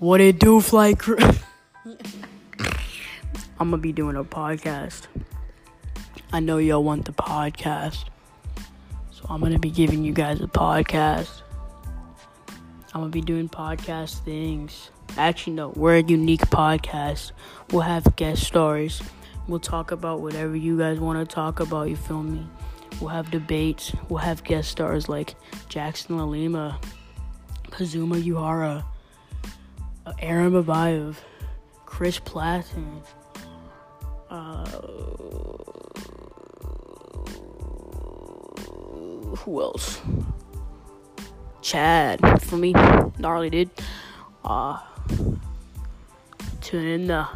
What it do, fly crew? I'm gonna be doing a podcast. I know y'all want the podcast. So I'm gonna be giving you guys a podcast. I'm gonna be doing podcast things. Actually, no, we're a unique podcast. We'll have guest stars. We'll talk about whatever you guys want to talk about, you feel me? We'll have debates. We'll have guest stars like Jackson Lalima, Kazuma Uhara, uh, Aaron Babayev, Chris Platten, uh, who else? Chad for me, gnarly dude. Uh, tune in. Uh,